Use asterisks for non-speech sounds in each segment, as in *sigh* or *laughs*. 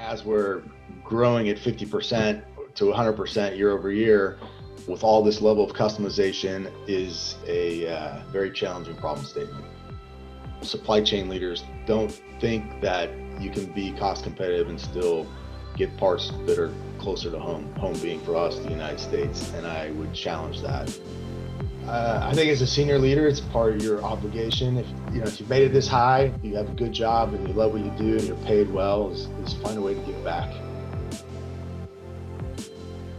as we're growing at 50% to 100% year over year with all this level of customization is a uh, very challenging problem statement. Supply chain leaders don't think that you can be cost competitive and still get parts that are closer to home, home being for us, the United States, and I would challenge that. Uh, I think as a senior leader, it's part of your obligation. If you know if you've made it this high, you have a good job and you love what you do and you're paid well, is, is find a way to give back.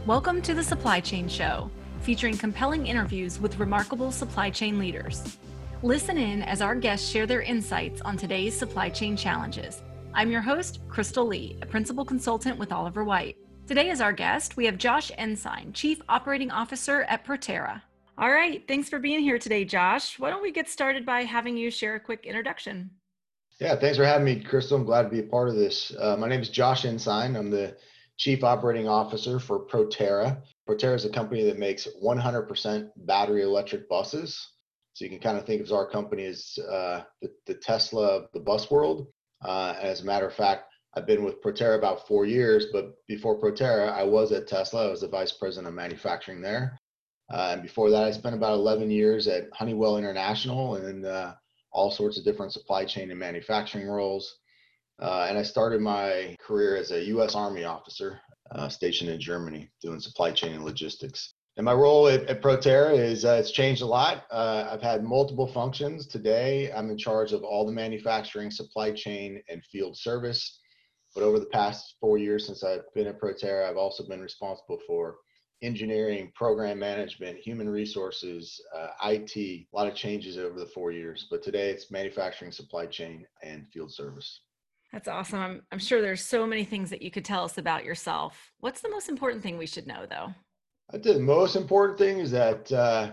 Welcome to the Supply Chain Show, featuring compelling interviews with remarkable supply chain leaders. Listen in as our guests share their insights on today's supply chain challenges. I'm your host, Crystal Lee, a principal consultant with Oliver Wight. Today, as our guest, we have Josh Ensign, Chief Operating Officer at Proterra. All right, thanks for being here today, Josh. Why don't we get started by having you share a quick introduction? Yeah, thanks for having me, Crystal. I'm glad to be a part of this. Uh, my name is Josh Ensign. I'm the Chief Operating Officer for Proterra. Proterra is a company that makes 100% battery electric buses. So you can kind of think of our company as uh, the, the, Tesla of the bus world. Uh, as a matter of fact, I've been with Proterra about four years, but before Proterra, I was at Tesla. I was the vice president of manufacturing there. Uh, and before that, I spent about 11 years at Honeywell International and uh, all sorts of different supply chain and manufacturing roles. Uh, and I started my career as a U.S. Army officer uh, stationed in Germany doing supply chain and logistics. And my role at, at Proterra is uh, it's changed a lot. Uh, I've had multiple functions. Today, I'm in charge of all the manufacturing, supply chain, and field service. But over the past four years since I've been at Proterra, I've also been responsible for engineering, program management, human resources, uh, IT, a lot of changes over the four years. But today it's manufacturing, supply chain, and field service. That's awesome. I'm, I'm sure there's so many things that you could tell us about yourself. What's the most important thing we should know, though? I think the most important thing is that uh,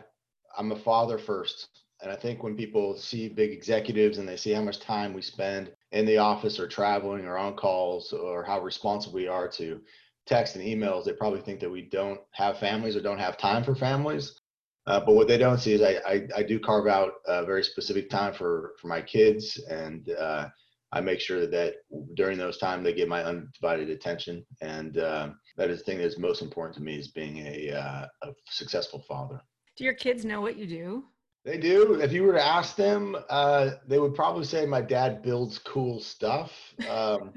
I'm a father first. And I think when people see big executives and they see how much time we spend in the office or traveling or on calls or how responsible we are to text and emails, they probably think that we don't have families or don't have time for families. Uh, but what they don't see is I, I, I, do carve out a very specific time for, for my kids and uh, I make sure that during those times they get my undivided attention, and uh, that is the thing that is most important to me is being a, uh, a successful father. Do your kids know what you do? They do. If you were to ask them, uh, they would probably say my dad builds cool stuff. Um,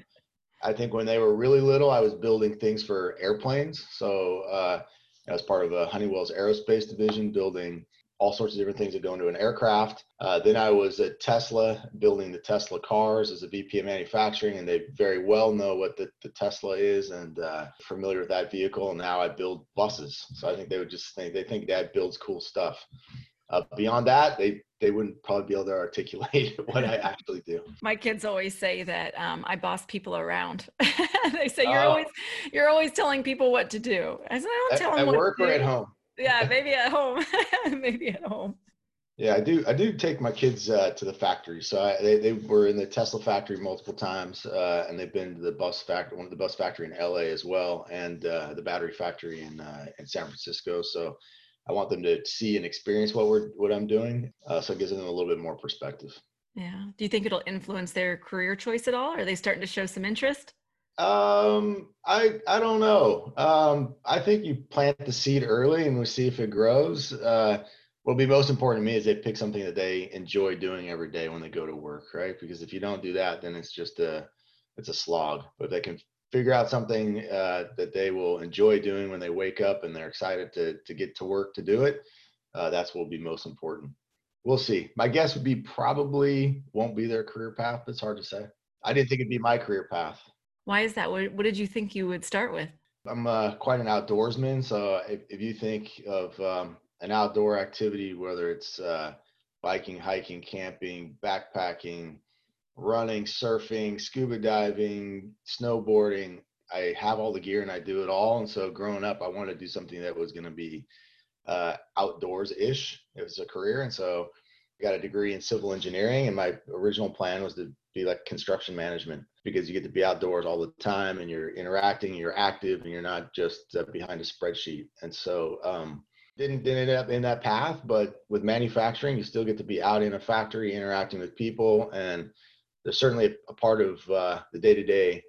I think when they were really little, I was building things for airplanes. So uh, I was part of a Honeywell's aerospace division, building all sorts of different things that go into an aircraft. Uh, then I was at Tesla building the Tesla cars as a VP of manufacturing, and they very well know what the, the Tesla is and uh, familiar with that vehicle. And now I build buses. So I think they would just think they think Dad builds cool stuff. Uh, beyond that, they they wouldn't probably be able to articulate *laughs* what I actually do. My kids always say that um, I boss people around. *laughs* they say you're uh, always you're always telling people what to do. I said I don't tell them at work or do. at home yeah, *laughs* maybe at home. maybe at home. Yeah, I do. I do take my kids uh, to the factory. So I, they they were in the Tesla factory multiple times, uh, and they've been to the bus factory, one of the bus factory in LA as well, and uh, the battery factory in uh, in San Francisco. So I want them to see and experience what we're what I'm doing. Uh, so it gives them a little bit more perspective. Yeah. Do you think it'll influence their career choice at all? Are they starting to show some interest? Um, I I don't know. Um, I think you plant the seed early and we see if it grows. Uh, what'll be most important to me is they pick something that they enjoy doing every day when they go to work, right? Because if you don't do that, then it's just a it's a slog. But if they can figure out something uh, that they will enjoy doing when they wake up and they're excited to to get to work to do it, uh, that's what will be most important. We'll see. My guess would be probably won't be their career path. It's hard to say. I didn't think it'd be my career path. Why is that? What, what did you think you would start with? I'm uh, quite an outdoorsman. So if, if you think of um, an outdoor activity, whether it's uh, biking, hiking, camping, backpacking, running, surfing, scuba diving, snowboarding, I have all the gear and I do it all. And so growing up, I wanted to do something that was going to be uh, outdoors ish. It was a career. And so I got a degree in civil engineering. And my original plan was to be like construction management because you get to be outdoors all the time and you're interacting, you're active, and you're not just uh, behind a spreadsheet. And so, um, didn't, didn't end up in that path, but with manufacturing, you still get to be out in a factory interacting with people. And there's certainly a, part of uh, the day to day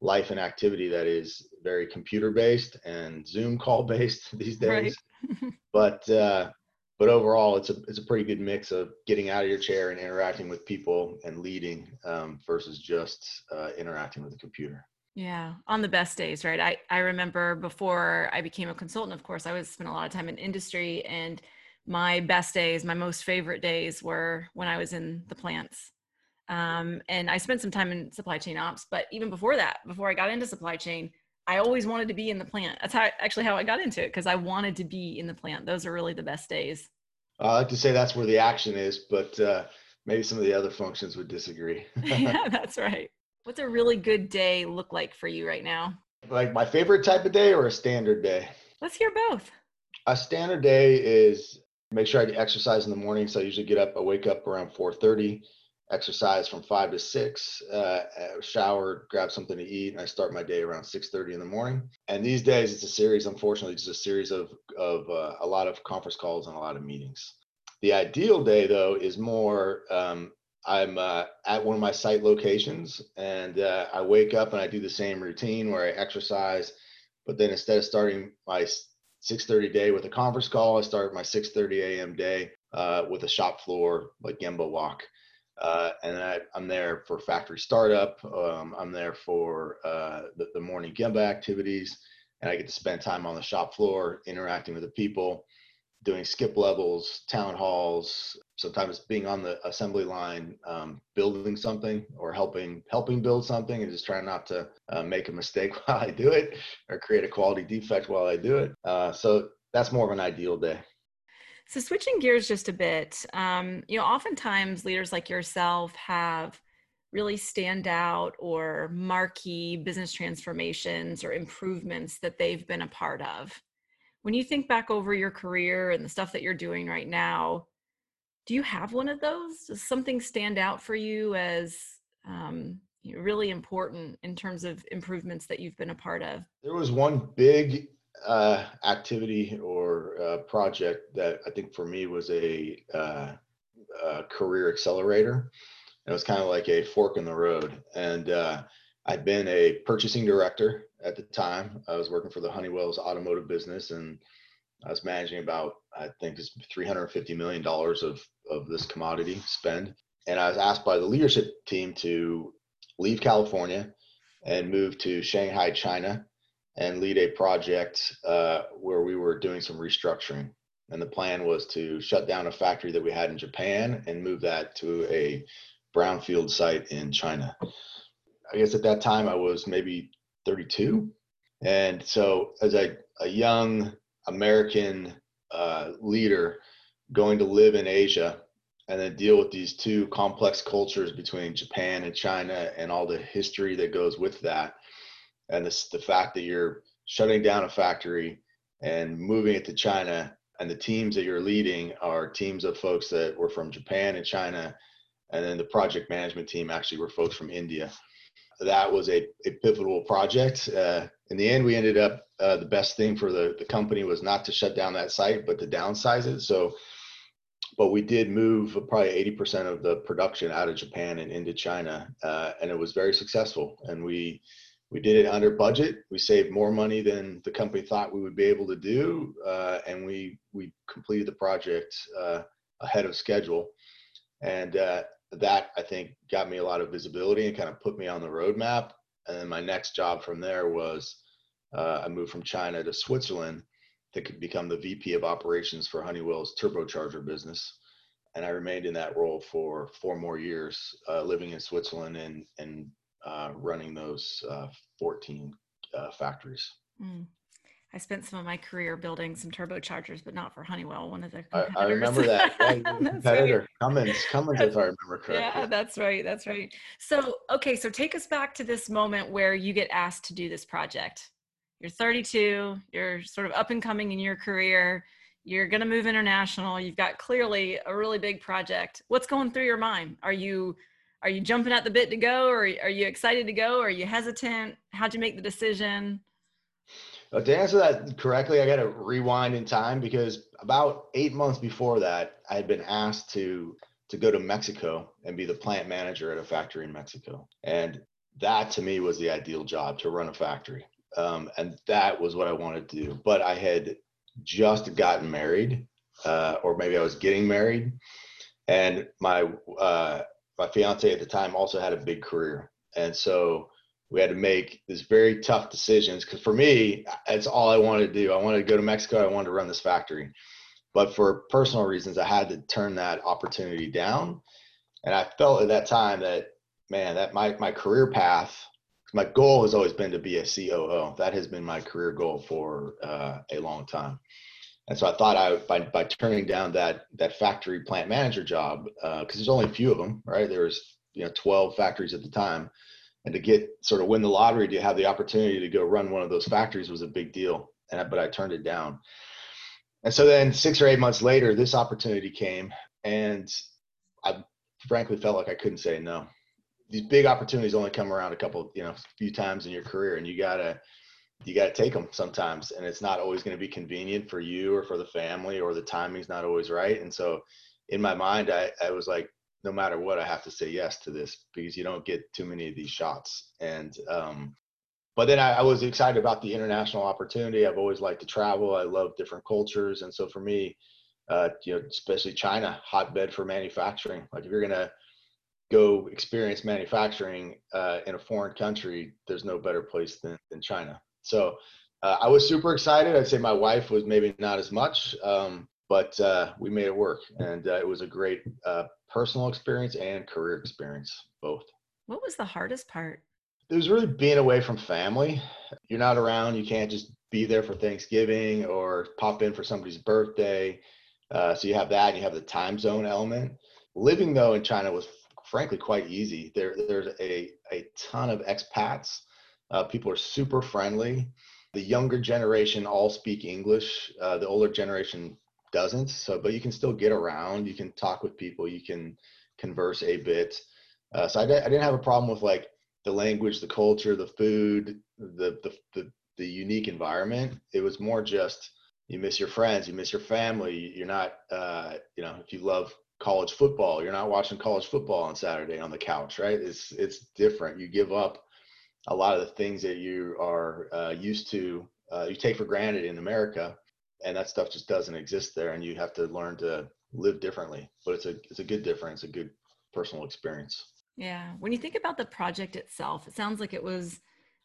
life and activity that is very computer based and Zoom call based *laughs* these days. Right. *laughs* but uh, but overall, it's a it's a pretty good mix of getting out of your chair and interacting with people and leading um, versus just uh, interacting with the computer. Yeah, on the best days, right? I I remember before I became a consultant. Of course, I was spent a lot of time in industry, and my best days, my most favorite days, were when I was in the plants um, and I spent some time in supply chain ops, but even before that, before I got into supply chain, I always wanted to be in the plant. That's how actually how I got into it because I wanted to be in the plant. Those are really the best days. I like to say that's where the action is, but uh, maybe some of the other functions would disagree. *laughs* yeah, that's right. What's a really good day look like for you right now? Like my favorite type of day or a standard day? Let's hear both. A standard day is make sure I exercise in the morning. So I usually get up, I wake up around 4:30 exercise from five to six, uh, shower, grab something to eat, and I start my day around six thirty in the morning. And these days, it's a series. Unfortunately, it's a series of of uh, a lot of conference calls and a lot of meetings. The ideal day, though, is more. Um, I'm uh, at one of my site locations, and uh, I wake up and I do the same routine where I exercise, but then instead of starting my 6:30 day with a conference call, I start my 6:30 a.m. day uh, with a shop floor like Gemba walk uh, and I, am there for factory startup. Um, I'm there for uh, the, the, morning Gemba activities, and I get to spend time on the shop floor interacting with the people, doing skip levels, town halls. Sometimes being on the assembly line, um, building something or helping helping build something, and just trying not to uh, make a mistake *laughs* while I do it or create a quality defect while I do it. Uh, so that's more of an ideal day. So switching gears just a bit, um, you know, oftentimes leaders like yourself have really stand out or marquee business transformations or improvements that they've been a part of. When you think back over your career and the stuff that you're doing right now, do you have one of those? Does something stand out for you as um, really important in terms of improvements that you've been a part of? There was one big uh, activity or uh, project that I think for me was a, uh, a career accelerator. It was kind of like a fork in the road. And uh, I'd been a purchasing director at the time. I was working for the Honeywell's automotive business and I was managing about, I think it's $350 million of, of this commodity spend. And I was asked by the leadership team to leave California and move to Shanghai, China and lead a project uh, where we were doing some restructuring. And the plan was to shut down a factory that we had in Japan and move that to a brownfield site in China. I guess at that time I was maybe 32. And so, as a, a young American uh, leader going to live in Asia and then deal with these two complex cultures between Japan and China and all the history that goes with that, and this, the fact that you're shutting down a factory and moving it to China, and the teams that you're leading are teams of folks that were from Japan and China, and then the project management team actually were folks from India. That was a, a pivotal project. Uh, in the end, we ended up uh, the best thing for the, the company was not to shut down that site, but to downsize it. So, but we did move probably 80% of the production out of Japan and into China, uh, and it was very successful. And we we did it under budget. We saved more money than the company thought we would be able to do, uh, and we we completed the project uh, ahead of schedule. And uh, that I think got me a lot of visibility and kind of put me on the roadmap. And then my next job from there was uh, I moved from China to Switzerland to become the VP of operations for Honeywell's turbocharger business. And I remained in that role for four more years, uh, living in Switzerland and and uh, running those uh, 14 uh, factories. Mm. I spent some of my career building some turbochargers, but not for Honeywell, one of the I, I, remember that. *laughs* competitor, right. Cummins, Cummins, if I remember correctly. Yeah, that's right. That's right. So, okay, so take us back to this moment where you get asked to do this project. You're 32, you're sort of up and coming in your career, you're going to move international, you've got clearly a really big project. What's going through your mind? Are you are you jumping at the bit to go or are you excited to go or are you hesitant how'd you make the decision uh, to answer that correctly i got to rewind in time because about eight months before that i had been asked to to go to mexico and be the plant manager at a factory in mexico and that to me was the ideal job to run a factory. Um, and that was what I wanted to do. But I had just gotten married, uh, or maybe I was getting married, and my uh, my fiance at the time also had a big career, and so we had to make these very tough decisions. Because for me, that's all I wanted to do. I wanted to go to Mexico. I wanted to run this factory, but for personal reasons, I had to turn that opportunity down. And I felt at that time that man, that my my career path my goal has always been to be a COO. That has been my career goal for uh, a long time. And so I thought I by by turning down that that factory plant manager job because uh, there's only a few of them, right? There was you know 12 factories at the time, and to get sort of win the lottery to have the opportunity to go run one of those factories was a big deal. And I, but I turned it down. And so then six or eight months later, this opportunity came, and I frankly felt like I couldn't say no these big opportunities only come around a couple, you know, a few times in your career, and you gotta you gotta take them sometimes, and it's not always going to be convenient for you or for the family, or the timing's not always right. And so, in my mind, I, I was like, no matter what, I have to say yes to this because you don't get too many of these shots. And um, but then I, I was excited about the international opportunity. I've always liked to travel. I love different cultures, and so for me, uh, you know, especially China, hotbed for manufacturing. Like if you're gonna go experience manufacturing uh, in a foreign country, there's no better place than, than China. So uh, I was super excited. I'd say my wife was maybe not as much, um, but uh, we made it work. And uh, it was a great uh, personal experience and career experience, both. What was the hardest part? It was really being away from family. You're not around. You can't just be there for Thanksgiving or pop in for somebody's birthday. Uh, so you have that. And you have the time zone element. Living though in China was frankly quite easy. There, there's a, a ton of expats. Uh, people are super friendly. The younger generation all speak English. Uh, the older generation doesn't. So, but you can still get around. You can talk with people. You can converse a bit. Uh, so I, I didn't have a problem with like the language, the culture, the food, the, the the the unique environment. It was more just you miss your friends, you miss your family. You're not, uh, you know, if you love college football. You're not watching college football on Saturday on the couch, right? It's it's different. You give up a lot of the things that you are uh, used to, uh, you take for granted in America, and that stuff just doesn't exist there, and you have to learn to live differently. But it's a it's a good difference, a good personal experience. Yeah. When you think about the project itself, it sounds like it was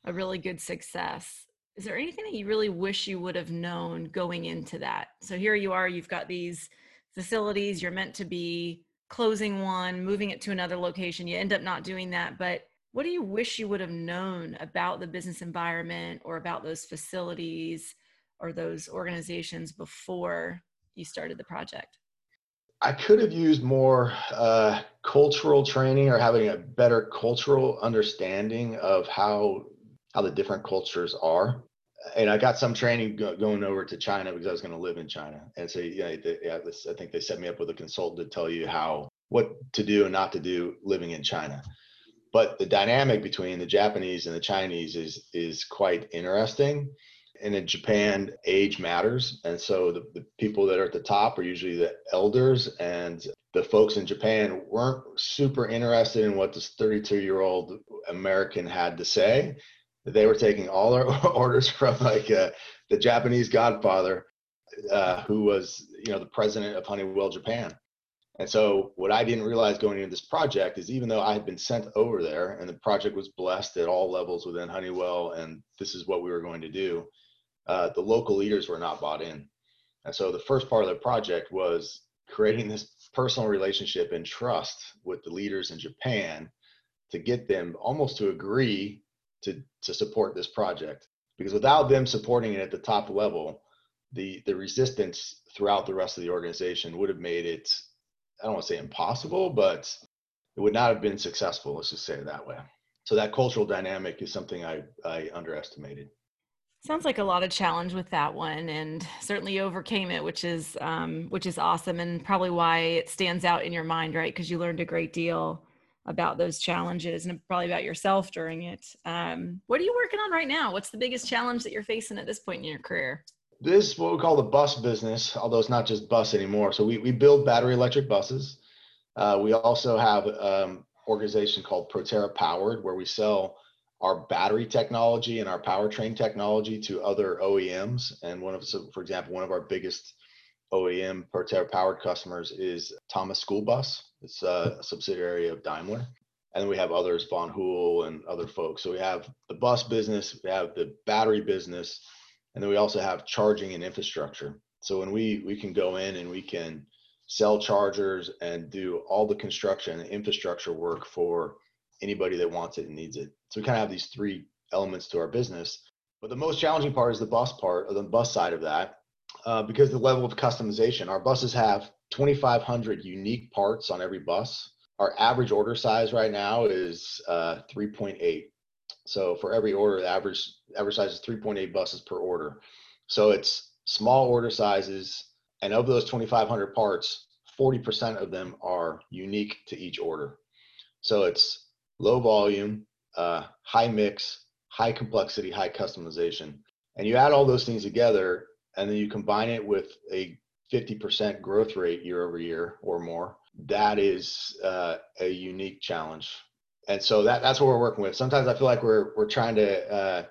a really good success. Is there anything that you really wish you would have known going into that? So here you are, you've got these facilities you're meant to be closing one moving it to another location you end up not doing that but what do you wish you would have known about the business environment or about those facilities or those organizations before you started the project i could have used more uh, cultural training or having a better cultural understanding of how how the different cultures are and I got some training go, going over to China because I was going to live in China. And so, this, I think they set me up with a consultant to tell you how, what to do and not to do living in China. But the dynamic between the Japanese and the Chinese is is quite interesting. And in Japan, age matters. And so the, the people that are at the top are usually the elders, and the folks in Japan weren't super interested in what this 32 year old American had to say they were taking all their *laughs* orders from like uh, the Japanese Godfather, uh, who was you know the president of Honeywell Japan. And so what I didn't realize going into this project is even though I had been sent over there and the project was blessed at all levels within Honeywell and this is what we were going to do, uh, the local leaders were not bought in. And so the first part of the project was creating this personal relationship and trust with the leaders in Japan to get them almost to agree to to support this project because without them supporting it at the top level the the resistance throughout the rest of the organization would have made it i don't want to say impossible but it would not have been successful let's just say it that way so that cultural dynamic is something i i underestimated sounds like a lot of challenge with that one and certainly overcame it which is um, which is awesome and probably why it stands out in your mind right because you learned a great deal about those challenges and probably about yourself during it. Um, what are you working on right now? What's the biggest challenge that you're facing at this point in your career? This is what we call the bus business, although it's not just bus anymore. So we, we build battery electric buses. Uh, we also have um, organization called Proterra Powered, where we sell our battery technology and our powertrain technology to other OEMs. And one of, so for example, one of our biggest OEM Proterra Powered customers is Thomas School Bus. It's a subsidiary of Daimler. And then we have others, Van Hool and other folks. So we have the bus business, we have the battery business, and then we also have charging and infrastructure. So when we we can go in and we can sell chargers and do all the construction and infrastructure work for anybody that wants it and needs it. So we kind of have these three elements to our business. But the most challenging part is the bus part, or the bus side of that, uh, because the level of customization. Our buses have 2,500 unique parts on every bus. Our average order size right now is uh, 3.8. So for every order, the average average size is 3.8 buses per order. So it's small order sizes, and of those 2,500 parts, 40% of them are unique to each order. So it's low volume, uh, high mix, high complexity, high customization. And you add all those things together, and then you combine it with a 50% growth rate year over year or more. That is uh, a unique challenge. And so that, that's what we're working with. Sometimes I feel like we're, we're trying to, uh,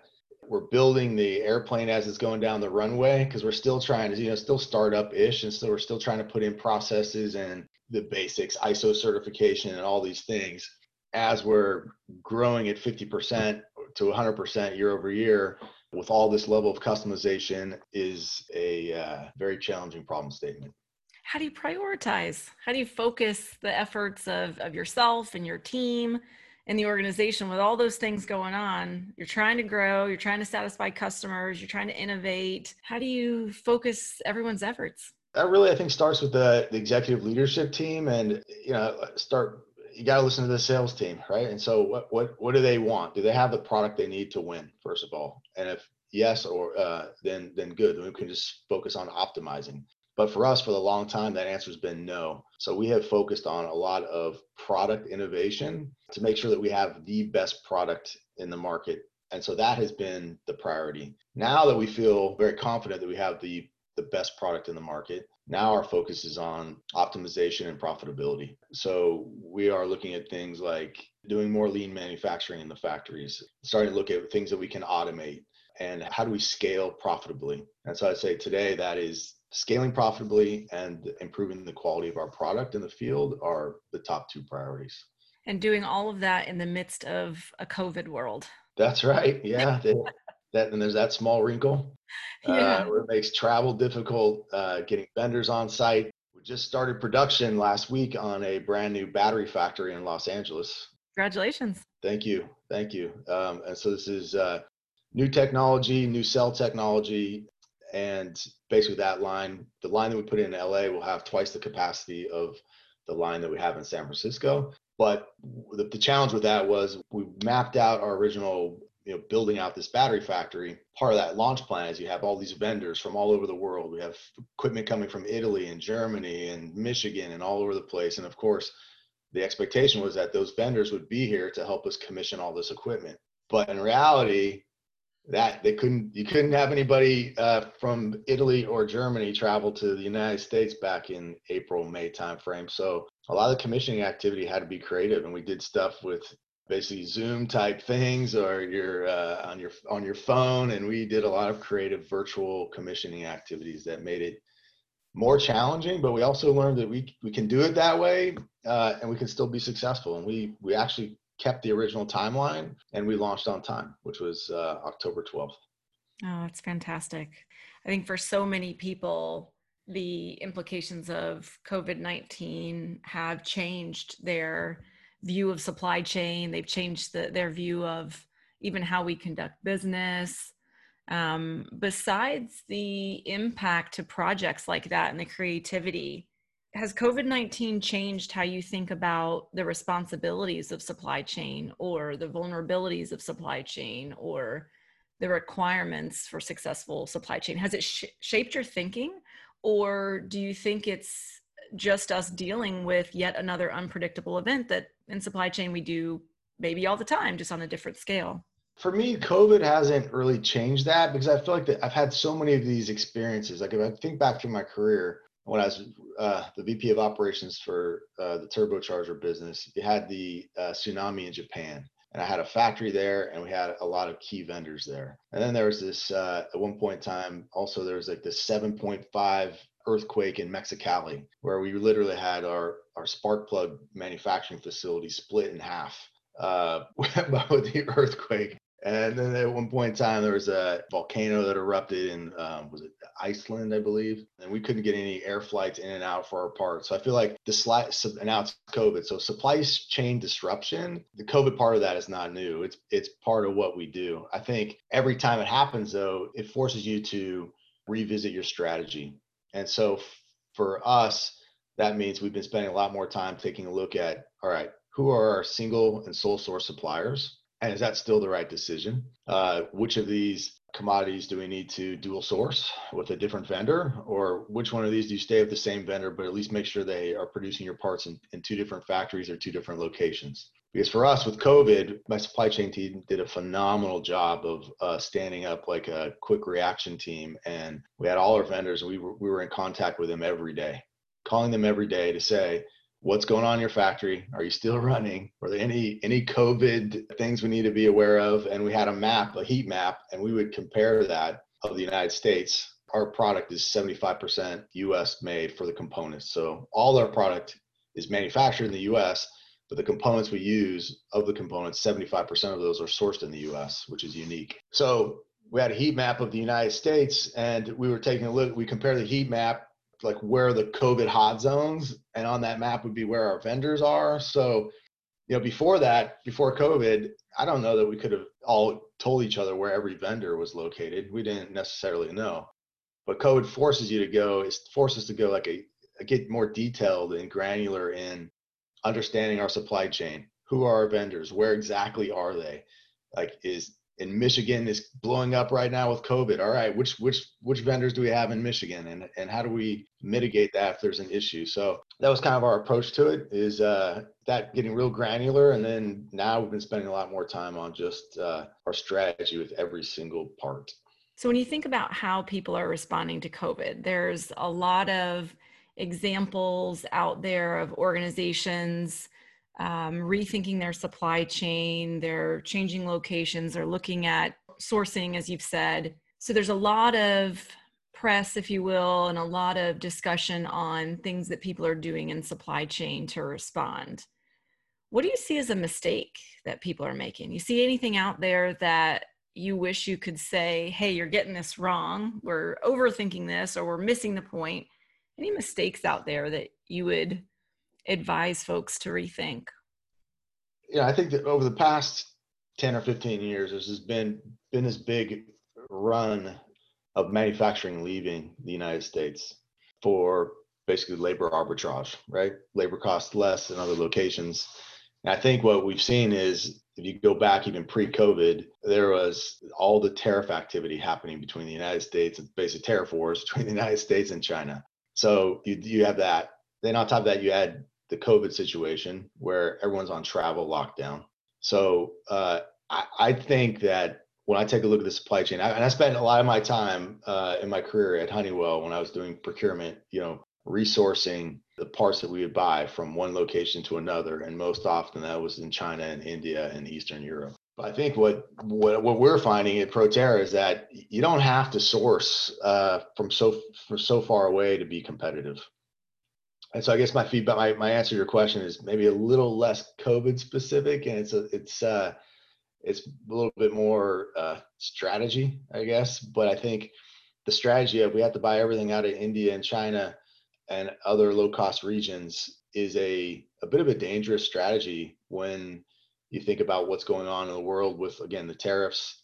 we're building the airplane as it's going down the runway because we're still trying to, you know, still startup ish. And so we're still trying to put in processes and the basics, ISO certification and all these things as we're growing at 50% to 100% year over year with all this level of customization is a uh, very challenging problem statement. How do you prioritize? How do you focus the efforts of, of yourself and your team and the organization with all those things going on? You're trying to grow, you're trying to satisfy customers, you're trying to innovate. How do you focus everyone's efforts? That really, I think, starts with the, the executive leadership team and, you know, start you got to listen to the sales team, right? And so, what what what do they want? Do they have the product they need to win? First of all, and if yes, or uh, then then good. We can just focus on optimizing. But for us, for the long time, that answer has been no. So we have focused on a lot of product innovation to make sure that we have the best product in the market. And so that has been the priority. Now that we feel very confident that we have the the best product in the market. Now our focus is on optimization and profitability. So we are looking at things like doing more lean manufacturing in the factories, starting to look at things that we can automate and how do we scale profitably. And so I'd say today that is scaling profitably and improving the quality of our product in the field are the top two priorities. And doing all of that in the midst of a COVID world. That's right. Yeah *laughs* that and there's that small wrinkle yeah. uh, where it makes travel difficult uh, getting vendors on site we just started production last week on a brand new battery factory in los angeles congratulations thank you thank you um, and so this is uh, new technology new cell technology and basically that line the line that we put in la will have twice the capacity of the line that we have in san francisco. But the, the challenge with that was we mapped out our original you know building out this battery factory. Part of that launch plan is you have all these vendors from all over the world. We have equipment coming from italy and germany and michigan and all over the place. And of course the expectation was that those vendors would be here to help us commission all this equipment. But in reality that they couldn't you couldn't have anybody uh, from italy or germany travel to the united states back in april may timeframe so a lot of the commissioning activity had to be creative and we did stuff with basically Zoom type things or you're uh, on your on your phone. And we did a lot of creative virtual commissioning activities that made it more challenging. But we also learned that we we can do it that way uh, and we can still be successful. And we we actually kept the original timeline and we launched on time, which was uh, October 12th. Oh, that's fantastic. I think for so many people, the implications of COVID 19 have changed their view of supply chain. They've changed the, their view of even how we conduct business. Um, besides the impact to projects like that and the creativity, has COVID 19 changed how you think about the responsibilities of supply chain or the vulnerabilities of supply chain or the requirements for successful supply chain? Has it sh- shaped your thinking? Or do you think it's just us dealing with yet another unpredictable event that in supply chain we do maybe all the time, just on a different scale. For me, COVID hasn't really changed that because I feel like that I've had so many of these experiences. Like if I think back through my career, when I was uh, the VP of operations for uh, the turbocharger business, you had the uh, tsunami in Japan. And I had a factory there and we had a lot of key vendors there. And then there was this, uh, at one point in time, also there was like this 7.5 earthquake in Mexicali, where we literally had our, our spark plug manufacturing facility split in half uh, *laughs* with the earthquake. And then at one point in time, there was a volcano that erupted in, um, was it Iceland, I believe? And we couldn't get any air flights in and out for our parts. So I feel like the slide, and now it's COVID. So supply chain disruption, the COVID part of that is not new. It's, it's part of what we do. I think every time it happens, though, it forces you to revisit your strategy. And so for us, that means we've been spending a lot more time taking a look at, all right, who are our single and sole source suppliers? And is that still the right decision? Uh, which of these commodities do we need to dual source with a different vendor? Or which one of these do you stay with the same vendor, but at least make sure they are producing your parts in, in two different factories or two different locations? Because for us with COVID, my supply chain team did a phenomenal job of uh, standing up like a quick reaction team. And we had all our vendors we were, we were in contact with them every day, calling them every day to say, what's going on in your factory? Are you still running? Are there any any covid things we need to be aware of? And we had a map a heat map and we would compare that of the united states. Our product is 75% us made for the components. So all our product is manufactured in the us but the components we use of the components 75% of those are sourced in the us which is unique. So we had a heat map of the united states and we were taking a look we compare the heat map like where the COVID hot zones, and on that map would be where our vendors are. So, you know, before that, before COVID, I don't know that we could have all told each other where every vendor was located. We didn't necessarily know, but COVID forces you to go. It forces to go like a, a get more detailed and granular in understanding our supply chain. Who are our vendors? Where exactly are they? Like, is in Michigan is blowing up right now with COVID. All right, which which which vendors do we have in Michigan, and and how do we mitigate that if there's an issue? So that was kind of our approach to it. Is uh, that getting real granular, and then now we've been spending a lot more time on just uh, our strategy with every single part. So when you think about how people are responding to COVID, there's a lot of examples out there of organizations um, rethinking their supply chain, they're changing locations, they're looking at sourcing, as you've said. So there's a lot of press, if you will, and a lot of discussion on things that people are doing in supply chain to respond. What do you see as a mistake that people are making? You see anything out there that you wish you could say, hey, you're getting this wrong, we're overthinking this, or we're missing the point? Any mistakes out there that you would advise folks to rethink? Yeah, I think that over the past 10 or 15 years, there's been been this big run of manufacturing leaving the United States for basically labor arbitrage, right? Labor costs less in other locations. And I think what we've seen is if you go back even pre-COVID, there was all the tariff activity happening between the United States and basically tariff wars *laughs* between the United States and China. So you you have that. Then on top of that, you had the COVID situation where everyone's on travel lockdown. So uh, I, I, think that when I take a look at the supply chain, I, and I spent a lot of my time uh, in my career at Honeywell when I was doing procurement, you know, resourcing the parts that we would buy from one location to another, and most often that was in China and India and Eastern Europe. But I think what, what what we're finding at Proterra is that you don't have to source uh, from so from so far away to be competitive and so I guess my feedback, my, my answer to your question is maybe a little less COVID specific, and it's a, it's uh, it's a little bit more uh, strategy, I guess. But I think the strategy of we have to buy everything out of India and China and other low cost regions is a a bit of a dangerous strategy when you think about what's going on in the world with again the tariffs,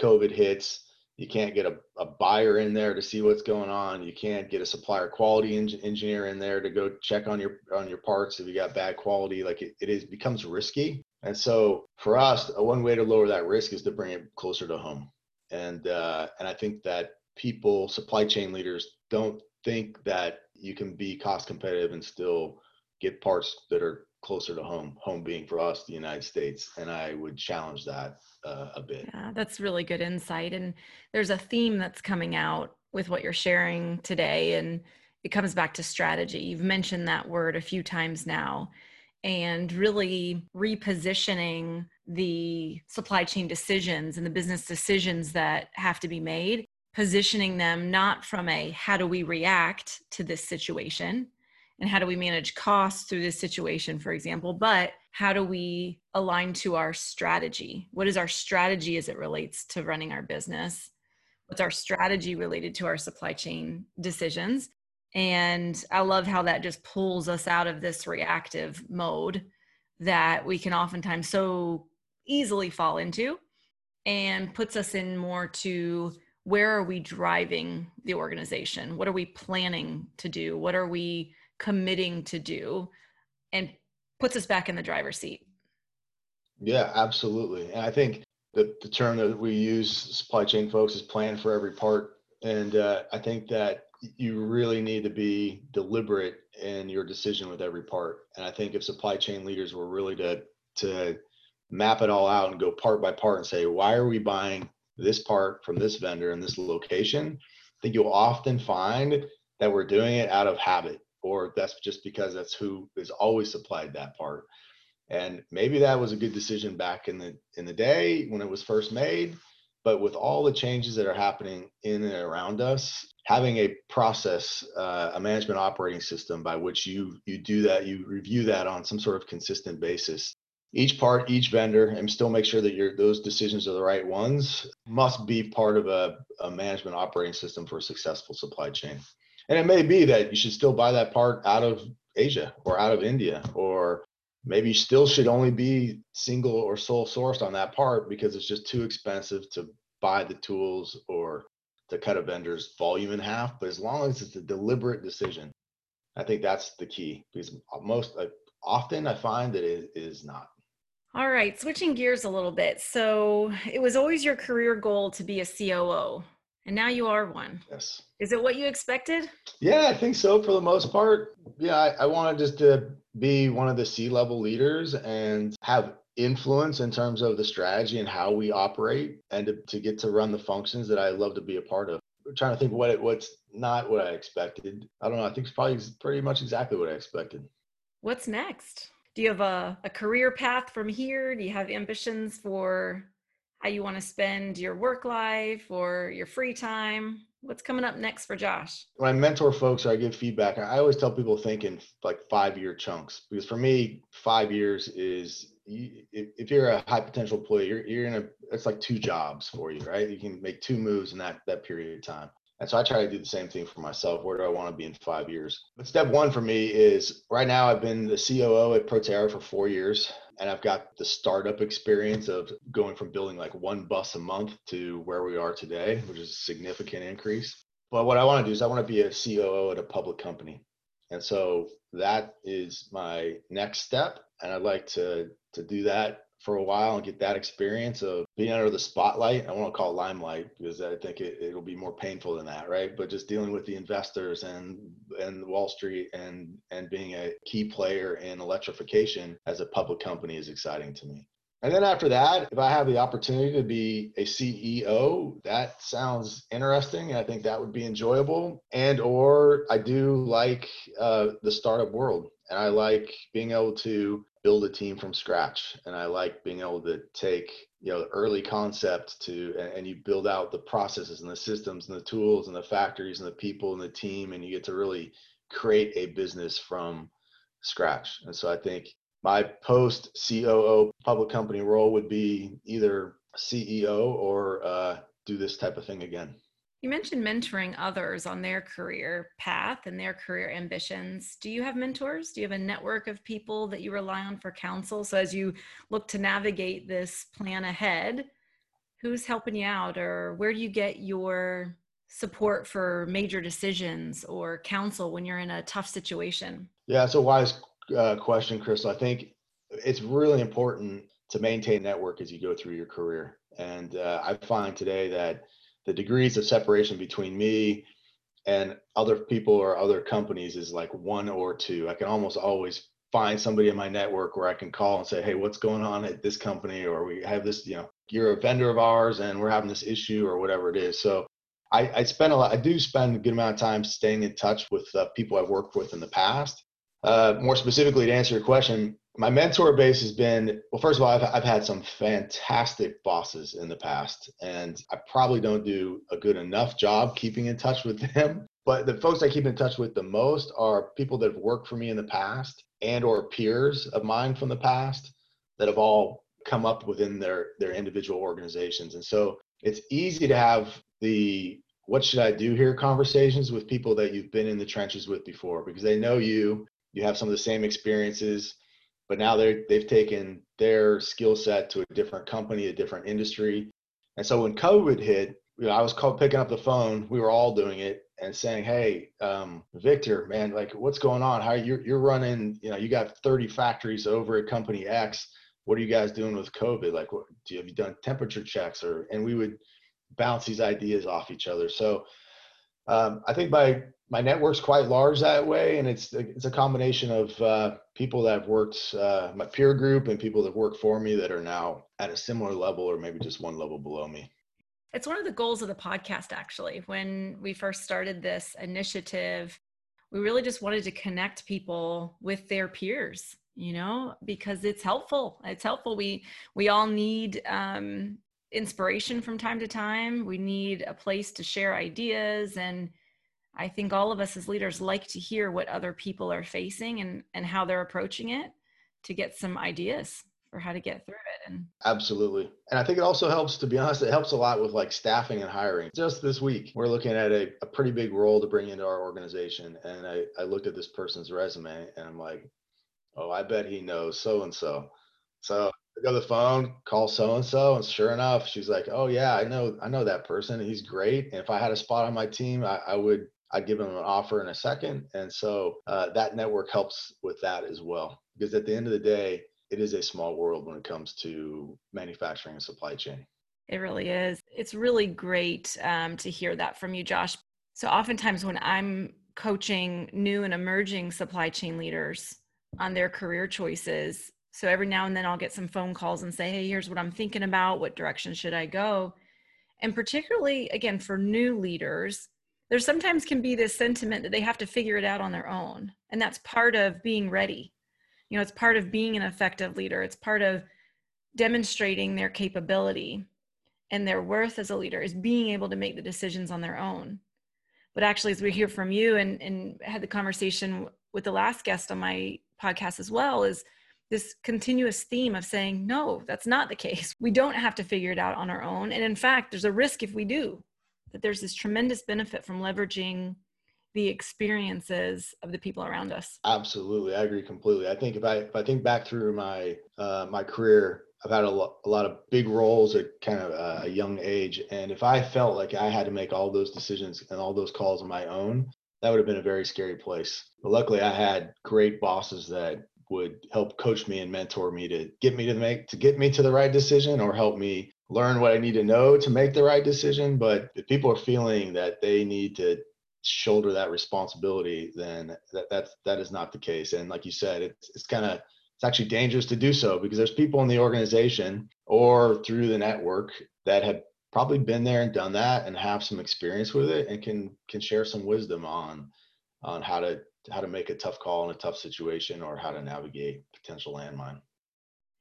COVID hits, you can't get a, a buyer in there to see what's going on. You can't get a supplier quality en- engineer in there to go check on your on your parts if you got bad quality. Like it, it is becomes risky. And so for us one way to lower that risk is to bring it closer to home. And uh, and i think that people supply chain leaders don't think that you can be cost competitive and still get parts that are closer to home home being for us the united states and i would challenge that uh, a bit. Yeah, that's really good insight. And there's a theme that's coming out with what you're sharing today. And it comes back to strategy. You've mentioned that word a few times now, and really repositioning the supply chain decisions and the business decisions that have to be made, positioning them not from a how do we react to this situation and how do we manage costs through this situation, for example, but how do we align to our strategy? What is our strategy as it relates to running our business? What's our strategy related to our supply chain decisions? And I love how that just pulls us out of this reactive mode that we can oftentimes so easily fall into and puts us in more to where are we driving the organization? What are we planning to do? What are we committing to do? And puts us back in the driver's seat. Yeah, absolutely. And I think the, the term that we use, supply chain folks, is plan for every part. And uh, I think that you really need to be deliberate in your decision with every part. And I think if supply chain leaders were really to to map it all out and go part by part and say, why are we buying this part from this vendor in this location? I think you'll often find that we're doing it out of habit, or that's just because that's who is always supplied that part. And maybe that was a good decision back in the in the day when it was first made, but with all the changes that are happening in and around us, having a process, uh, a management operating system by which you you do that, you review that on some sort of consistent basis. Each part, each vendor, and still make sure that your those decisions are the right ones, must be part of a, a management operating system for a successful supply chain. And it may be that you should still buy that part out of Asia or out of India, or maybe you still should only be single or sole sourced on that part because it's just too expensive to buy the tools or to cut a vendor's volume in half. But as long as it's a deliberate decision, I think that's the key because most uh, often I find that it is not. All right, switching gears a little bit. So it was always your career goal to be a COO, and now you are one. Yes. Is it what you expected? Yeah, I think so for the most part. Yeah, I, I wanted just to be one of the C level leaders and have influence in terms of the strategy and how we operate and to, to get to run the functions that I love to be a part of. I'm trying to think what it, what's not what I expected. I don't know. I think it's probably pretty much exactly what I expected. What's next? Do you have a, a career path from here? Do you have ambitions for how you want to spend your work life or your free time? What's coming up next for Josh? When I mentor folks or I give feedback, I always tell people think in like five year chunks because for me, five years is if you're a high potential employee, you're, you're in a, it's like two jobs for you, right? You can make two moves in that, that period of time. And so I try to do the same thing for myself. Where do I want to be in five years? But step one for me is right now I've been the COO at Proterra for four years, and I've got the startup experience of going from building like one bus a month to where we are today, which is a significant increase. But what I want to do is I want to be a COO at a public company. And so that is my next step. And I'd like to to do that for a while and get that experience of being under the spotlight. I want to call limelight because I think it, it'll be more painful than that, right? But just dealing with the investors and and Wall Street and and being a key player in electrification as a public company is exciting to me. And then after that, if I have the opportunity to be a CEO, that sounds interesting. I think that would be enjoyable. And or I do like uh, the startup world, and I like being able to build a team from scratch. And i like being able to take you know early concept to and, you build out the processes and the systems and the tools and the factories and the people and the team and you get to really create a business from scratch. And so i think my post coo public company role would be either ceo or uh, do this type of thing again you mentioned mentoring others on their career path and their career ambitions. Do you have mentors? Do you have a network of people that you rely on for counsel? So, as you look to navigate this plan ahead, who's helping you out, or where do you get your support for major decisions or counsel when you're in a tough situation? Yeah, it's a wise uh, question, Crystal. I think it's really important to maintain network as you go through your career. And uh, I find today that the degrees of separation between me and other people or other companies is like one or two. I can almost always find somebody in my network where I can call and say, "Hey, what's going on at this company?" or "We have this, you know, you're a vendor of ours and we're having this issue or whatever it is." So I, I spend a lot. I do spend a good amount of time staying in touch with uh, people I've worked with in the past. Uh, more specifically, to answer your question, my mentor base has been well. First of all, I've, I've had some fantastic bosses in the past, and I probably don't do a good enough job keeping in touch with them. But the folks I keep in touch with the most are people that have worked for me in the past and or peers of mine from the past that have all come up within their their individual organizations. And so it's easy to have the what should I do here conversations with people that you've been in the trenches with before because they know you, you have some of the same experiences, but now they they've taken their skill set to a different company, a different industry. And so when COVID hit, you know, I was called picking up the phone. We were all doing it and saying, "Hey, um, Victor, man, like, what's going on? How you're you're running? You know, you got 30 factories over at Company X. What are you guys doing with COVID? Like, what do you have you done temperature checks or?" And we would bounce these ideas off each other. So um, I think my my network's quite large that way, and it's it's a combination of uh, people that have worked uh, my peer group and people that work for me that are now at a similar level or maybe just one level below me. It's one of the goals of the podcast, actually. When we first started this initiative, we really just wanted to connect people with their peers you know because it's helpful it's helpful we we all need um inspiration from time to time. We need a place to share ideas. And I think all of us as leaders like to hear what other people are facing and, and how they're approaching it to get some ideas for how to get through it. And absolutely. And I think it also helps, to be honest, it helps a lot with like staffing and hiring. Just this week, we're looking at a, a pretty big role to bring into our organization. And I, I looked at this person's resume and I'm like, oh, I bet he knows so and so. So pick up the phone, call so and so, and sure enough, she's like, "Oh yeah, I know, I know that person. He's great. And if I had a spot on my team, I, I would, I'd give them an offer in a second. And so uh, that network helps with that as well, because at the end of the day, it is a small world when it comes to manufacturing and supply chain. It really is. It's really great um, to hear that from you, Josh. So oftentimes when I'm coaching new and emerging supply chain leaders on their career choices, so every now and then I'll get some phone calls and say, hey, here's what I'm thinking about. What direction should I go? And particularly, again, for new leaders, there sometimes can be this sentiment that they have to figure it out on their own. And that's part of being ready. You know, it's part of being an effective leader, it's part of demonstrating their capability and their worth as a leader is being able to make the decisions on their own. But actually, as we hear from you and, and had the conversation with the last guest on my podcast as well, is this continuous theme of saying, no, that's not the case. We don't have to figure it out on our own. And in fact, there's a risk if we do, that there's this tremendous benefit from leveraging the experiences of the people around us. Absolutely. I agree completely. I think if I, if I think back through my, uh, my career, I've had a, lo- a lot of big roles at kind of a young age. And if I felt like I had to make all those decisions and all those calls on my own, that would have been a very scary place. But luckily, I had great bosses that would help coach me and mentor me to get me to make to get me to the right decision or help me learn what I need to know to make the right decision. But if people are feeling that they need to shoulder that responsibility, then that that's that is not the case. And like you said, it's it's kind of it's actually dangerous to do so because there's people in the organization or through the network that have probably been there and done that and have some experience with it and can can share some wisdom on on how to how to make a tough call in a tough situation or how to navigate potential landmine.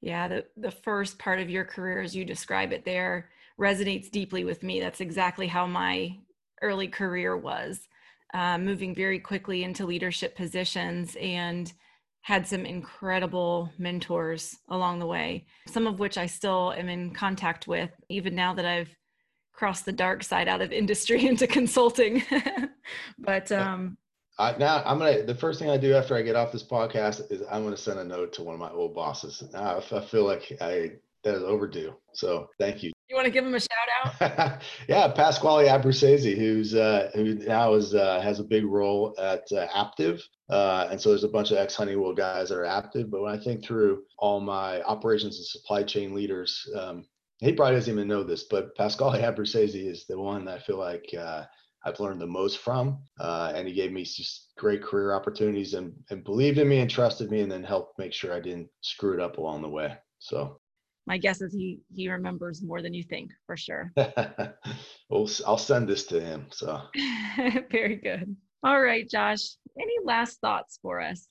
Yeah, the, the first part of your career, as you describe it there, resonates deeply with me. That's exactly how my early career was, uh, moving very quickly into leadership positions and had some incredible mentors along the way, some of which I still am in contact with, even now that I've crossed the dark side out of *laughs* industry into consulting. *laughs* but um, I, now I'm gonna. The first thing I do after I get off this podcast is I'm gonna send a note to one of my old bosses. Now, I feel like I that is overdue. So thank you. You want to give him a shout out? *laughs* yeah, Pasquale Abruzzese, who's uh, who now is uh, has a big role at uh, Aptiv, uh, and so there's a bunch of ex Honeywell guys that are Aptiv. But when I think through all my operations and supply chain leaders, um, he probably doesn't even know this, but Pasquale Abruzzese is the one that I feel like uh, I've learned the most from. Uh, and he gave me just great career opportunities and, and believed in me and trusted me and then helped make sure I didn't screw it up along the way. So my guess is he he remembers more than you think for sure. *laughs* well, I'll send this to him. So *laughs* very good. All right, Josh. Any last thoughts for us?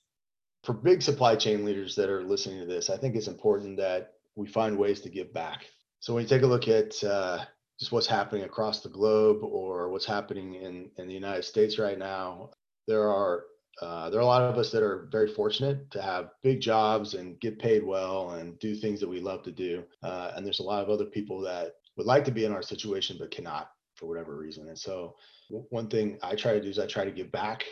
For big supply chain leaders that are listening to this, I think it's important that we find ways to give back. So when you take a look at uh, just what's happening across the globe or what's happening in in the United States right now, there are uh, there are a lot of us that are very fortunate to have big jobs and get paid well and do things that we love to do. Uh, and there's a lot of other people that would like to be in our situation but cannot for whatever reason. And so, one thing I try to do is I try to give back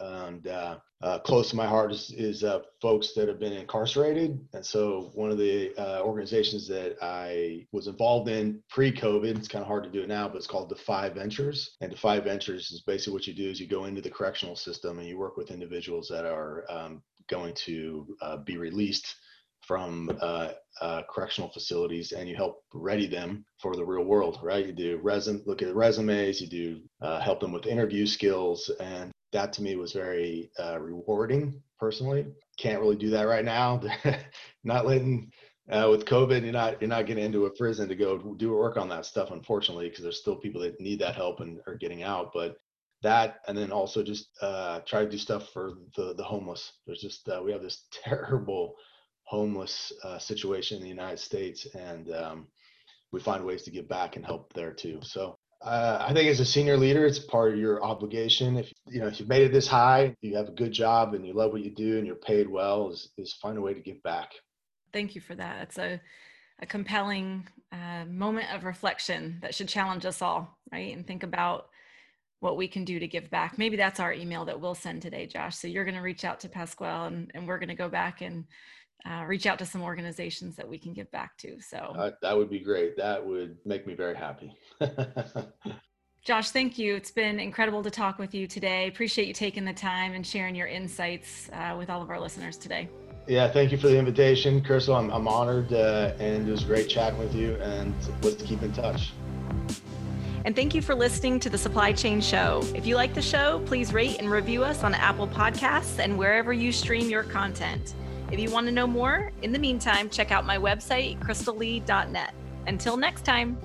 and uh, uh, close to my heart is, is uh, folks that have been incarcerated. And so, one of the uh, organizations that I was involved in pre-COVID, it's kind of hard to do it now, but it's called Defy Ventures. And Defy Ventures is basically what you do is you go into the correctional system and you work with individuals that are um, going to uh, be released from uh, uh, correctional facilities and you help ready them for the real world, right? You do resume, look at resumes, you do uh, help them with interview skills, and that to me was very uh, rewarding personally. Can't really do that right now. *laughs* not letting uh, with COVID, you're not you're not getting into a prison to go do work on that stuff, unfortunately, because there's still people that need that help and are getting out. But that, and then also just uh, try to do stuff for the the homeless. There's just uh, we have this *laughs* terrible homeless uh, situation in the United States, and um, we find ways to give back and help there too. So uh, I think as a senior leader, it's part of your obligation. If you know if you've made it this high, you have a good job and you love what you do and you're paid well, is is find a way to give back. Thank you for that. It's a a compelling uh, moment of reflection that should challenge us all, right? And think about what we can do to give back. Maybe that's our email that we'll send today, Josh. So you're going to reach out to Pasquale and, and we're going to go back and uh, reach out to some organizations that we can give back to. So uh, that would be great. That would make me very happy. *laughs* Josh, thank you. It's been incredible to talk with you today. Appreciate you taking the time and sharing your insights uh, with all of our listeners today. Yeah, thank you for the invitation, Crystal. I'm, I'm honored uh, and it was great chatting with you and let's keep in touch. And thank you for listening to the Supply Chain Show. If you like the show, please rate and review us on Apple Podcasts and wherever you stream your content. If you want to know more, in the meantime, check out my website, crystallee.net. Until next time.